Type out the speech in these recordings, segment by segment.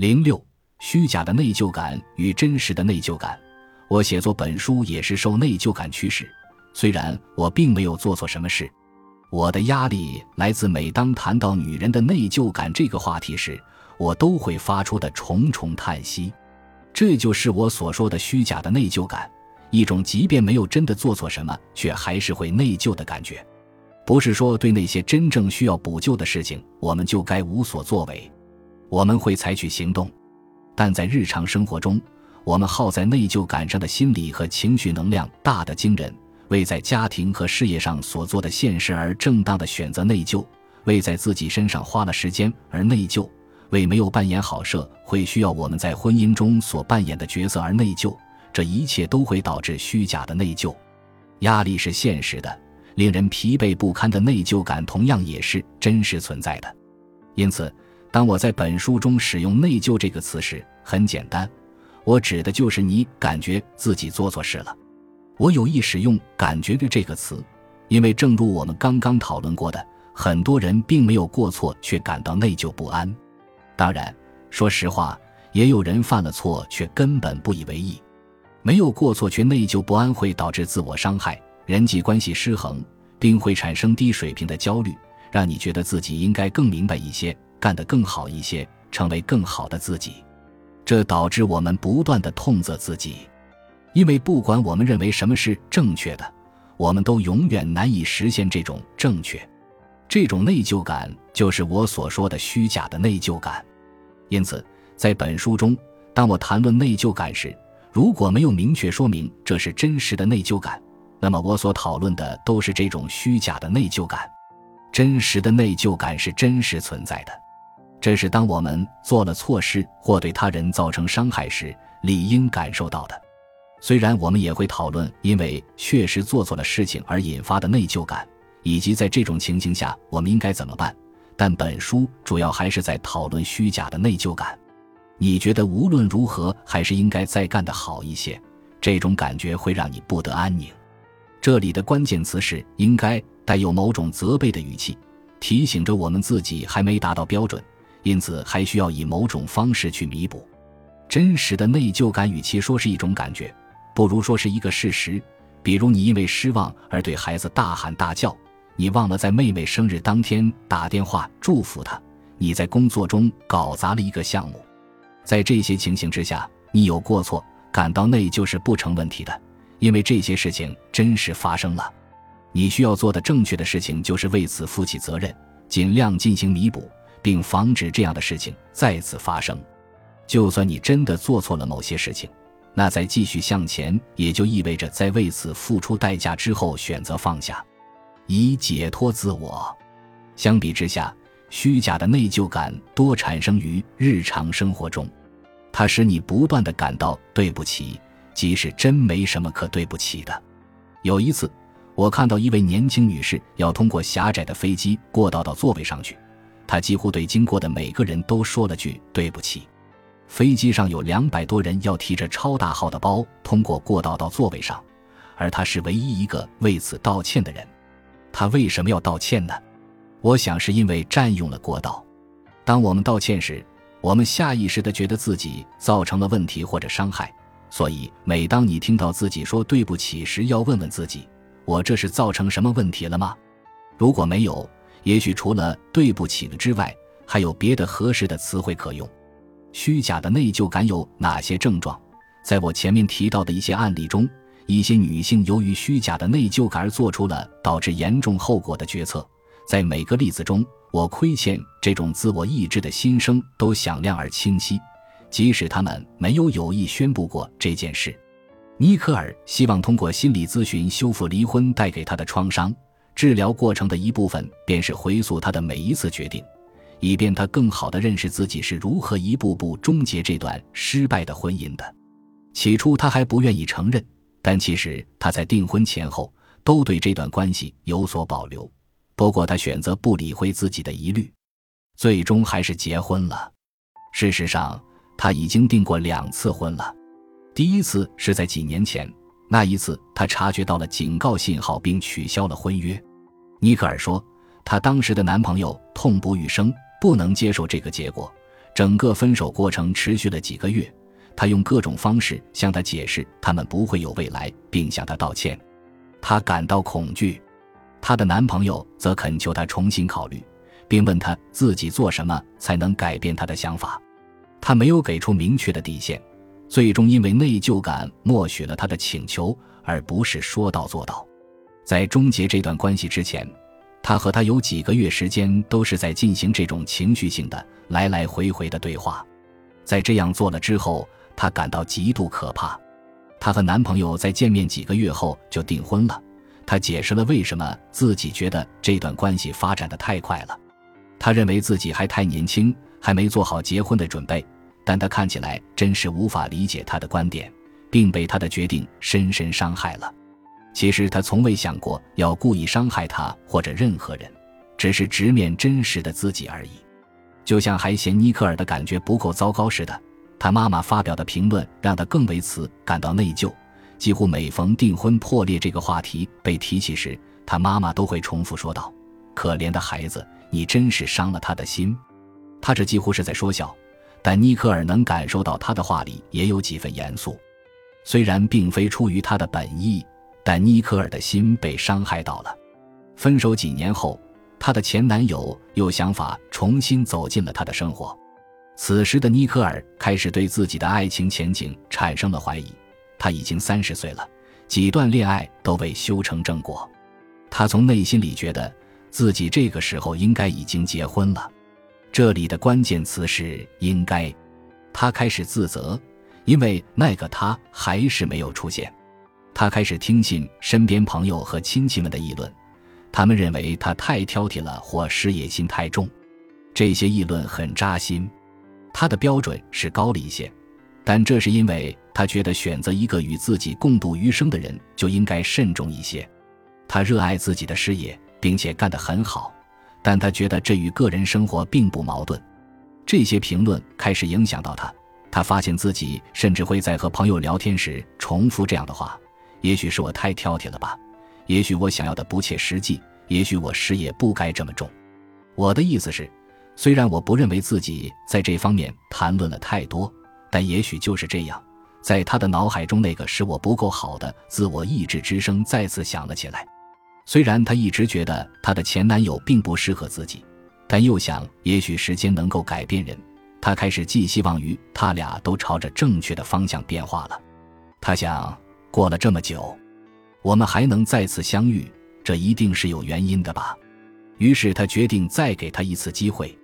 零六，虚假的内疚感与真实的内疚感。我写作本书也是受内疚感驱使，虽然我并没有做错什么事。我的压力来自每当谈到女人的内疚感这个话题时，我都会发出的重重叹息。这就是我所说的虚假的内疚感，一种即便没有真的做错什么，却还是会内疚的感觉。不是说对那些真正需要补救的事情，我们就该无所作为。我们会采取行动，但在日常生活中，我们耗在内疚感上的心理和情绪能量大得惊人。为在家庭和事业上所做的现实而正当的选择内疚，为在自己身上花了时间而内疚，为没有扮演好社会需要我们在婚姻中所扮演的角色而内疚。这一切都会导致虚假的内疚。压力是现实的，令人疲惫不堪的内疚感同样也是真实存在的。因此。当我在本书中使用“内疚”这个词时，很简单，我指的就是你感觉自己做错事了。我有意使用“感觉”的这个词，因为正如我们刚刚讨论过的，很多人并没有过错却感到内疚不安。当然，说实话，也有人犯了错却根本不以为意。没有过错却内疚不安会导致自我伤害、人际关系失衡，并会产生低水平的焦虑，让你觉得自己应该更明白一些。干得更好一些，成为更好的自己，这导致我们不断的痛责自己，因为不管我们认为什么是正确的，我们都永远难以实现这种正确。这种内疚感就是我所说的虚假的内疚感。因此，在本书中，当我谈论内疚感时，如果没有明确说明这是真实的内疚感，那么我所讨论的都是这种虚假的内疚感。真实的内疚感是真实存在的。这是当我们做了错事或对他人造成伤害时，理应感受到的。虽然我们也会讨论因为确实做错了事情而引发的内疚感，以及在这种情形下我们应该怎么办，但本书主要还是在讨论虚假的内疚感。你觉得无论如何还是应该再干得好一些，这种感觉会让你不得安宁。这里的关键词是“应该”，带有某种责备的语气，提醒着我们自己还没达到标准。因此，还需要以某种方式去弥补。真实的内疚感，与其说是一种感觉，不如说是一个事实。比如，你因为失望而对孩子大喊大叫；你忘了在妹妹生日当天打电话祝福她；你在工作中搞砸了一个项目。在这些情形之下，你有过错，感到内疚是不成问题的，因为这些事情真实发生了。你需要做的正确的事情，就是为此负起责任，尽量进行弥补。并防止这样的事情再次发生。就算你真的做错了某些事情，那在继续向前，也就意味着在为此付出代价之后选择放下，以解脱自我。相比之下，虚假的内疚感多产生于日常生活中，它使你不断的感到对不起，即使真没什么可对不起的。有一次，我看到一位年轻女士要通过狭窄的飞机过道到座位上去。他几乎对经过的每个人都说了句“对不起”。飞机上有两百多人要提着超大号的包通过过道到座位上，而他是唯一一个为此道歉的人。他为什么要道歉呢？我想是因为占用了过道。当我们道歉时，我们下意识地觉得自己造成了问题或者伤害，所以每当你听到自己说“对不起”时，要问问自己：我这是造成什么问题了吗？如果没有，也许除了“对不起”的之外，还有别的合适的词汇可用。虚假的内疚感有哪些症状？在我前面提到的一些案例中，一些女性由于虚假的内疚感而做出了导致严重后果的决策。在每个例子中，我亏欠这种自我意志的心声都响亮而清晰，即使他们没有有意宣布过这件事。尼克尔希望通过心理咨询修复离婚带给他的创伤。治疗过程的一部分便是回溯他的每一次决定，以便他更好地认识自己是如何一步步终结这段失败的婚姻的。起初他还不愿意承认，但其实他在订婚前后都对这段关系有所保留。不过他选择不理会自己的疑虑，最终还是结婚了。事实上，他已经订过两次婚了。第一次是在几年前。那一次，他察觉到了警告信号，并取消了婚约。尼克尔说，她当时的男朋友痛不欲生，不能接受这个结果，整个分手过程持续了几个月，他用各种方式向他解释他们不会有未来，并向他道歉。他感到恐惧，她的男朋友则恳求她重新考虑，并问她自己做什么才能改变他的想法。他没有给出明确的底线，最终因为内疚感默许了他的请求，而不是说到做到。在终结这段关系之前，他和他有几个月时间都是在进行这种情绪性的来来回回的对话。在这样做了之后，他感到极度可怕。她和男朋友在见面几个月后就订婚了。她解释了为什么自己觉得这段关系发展的太快了。她认为自己还太年轻，还没做好结婚的准备。但他看起来真是无法理解他的观点，并被他的决定深深伤害了。其实他从未想过要故意伤害他或者任何人，只是直面真实的自己而已。就像还嫌尼克尔的感觉不够糟糕似的。他妈妈发表的评论让他更为此感到内疚。几乎每逢订婚破裂这个话题被提起时，他妈妈都会重复说道：“可怜的孩子，你真是伤了他的心。”他这几乎是在说笑，但尼克尔能感受到他的话里也有几分严肃。虽然并非出于他的本意，但尼克尔的心被伤害到了。分手几年后，她的前男友有想法重新走进了她的生活。此时的尼克尔开始对自己的爱情前景产生了怀疑。他已经三十岁了，几段恋爱都未修成正果。他从内心里觉得自己这个时候应该已经结婚了。这里的关键词是“应该”。他开始自责，因为那个他还是没有出现。他开始听信身边朋友和亲戚们的议论，他们认为他太挑剔了或事业心太重。这些议论很扎心。他的标准是高了一些，但这是因为他觉得选择一个与自己共度余生的人就应该慎重一些。他热爱自己的事业，并且干得很好，但他觉得这与个人生活并不矛盾。这些评论开始影响到他，他发现自己甚至会在和朋友聊天时重复这样的话：“也许是我太挑剔了吧，也许我想要的不切实际，也许我事业不该这么重。”我的意思是。虽然我不认为自己在这方面谈论了太多，但也许就是这样，在他的脑海中，那个使我不够好的自我意志之声再次响了起来。虽然她一直觉得她的前男友并不适合自己，但又想，也许时间能够改变人。她开始寄希望于他俩都朝着正确的方向变化了。她想，过了这么久，我们还能再次相遇，这一定是有原因的吧。于是她决定再给他一次机会。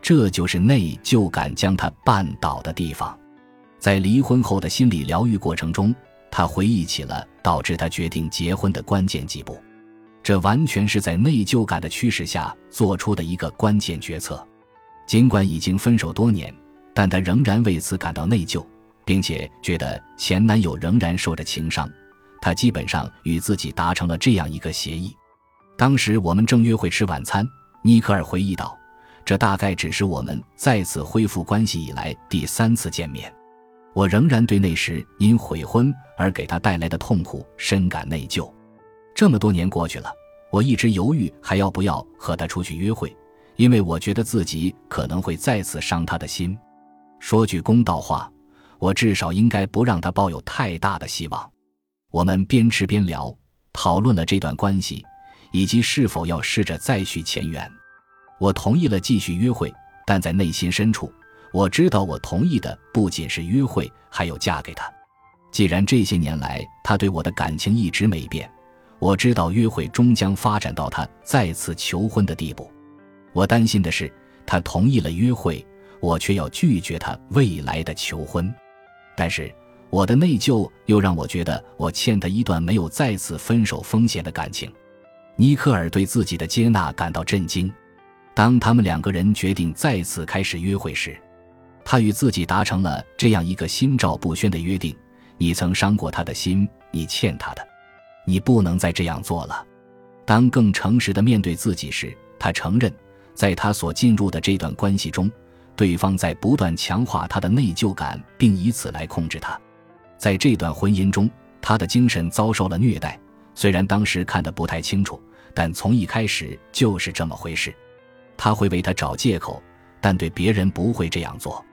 这就是内疚感将他绊倒的地方。在离婚后的心理疗愈过程中，他回忆起了导致他决定结婚的关键几步。这完全是在内疚感的驱使下做出的一个关键决策。尽管已经分手多年，但她仍然为此感到内疚，并且觉得前男友仍然受着情伤。他基本上与自己达成了这样一个协议：当时我们正约会吃晚餐，尼克尔回忆道。这大概只是我们再次恢复关系以来第三次见面，我仍然对那时因悔婚而给他带来的痛苦深感内疚。这么多年过去了，我一直犹豫还要不要和他出去约会，因为我觉得自己可能会再次伤他的心。说句公道话，我至少应该不让他抱有太大的希望。我们边吃边聊，讨论了这段关系，以及是否要试着再续前缘。我同意了继续约会，但在内心深处，我知道我同意的不仅是约会，还有嫁给他。既然这些年来他对我的感情一直没变，我知道约会终将发展到他再次求婚的地步。我担心的是，他同意了约会，我却要拒绝他未来的求婚。但是我的内疚又让我觉得我欠他一段没有再次分手风险的感情。尼克尔对自己的接纳感到震惊。当他们两个人决定再次开始约会时，他与自己达成了这样一个心照不宣的约定：你曾伤过他的心，你欠他的，你不能再这样做了。当更诚实的面对自己时，他承认，在他所进入的这段关系中，对方在不断强化他的内疚感，并以此来控制他。在这段婚姻中，他的精神遭受了虐待，虽然当时看得不太清楚，但从一开始就是这么回事。他会为他找借口，但对别人不会这样做。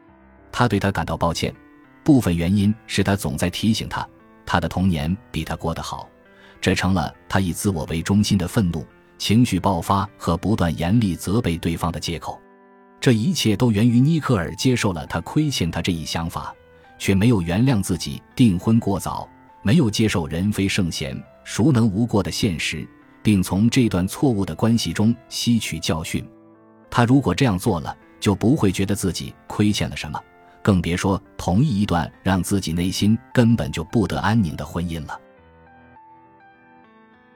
他对他感到抱歉，部分原因是他总在提醒他，他的童年比他过得好，这成了他以自我为中心的愤怒情绪爆发和不断严厉责备对方的借口。这一切都源于尼克尔接受了他亏欠他这一想法，却没有原谅自己订婚过早，没有接受人非圣贤，孰能无过的现实，并从这段错误的关系中吸取教训。他如果这样做了，就不会觉得自己亏欠了什么，更别说同意一段让自己内心根本就不得安宁的婚姻了。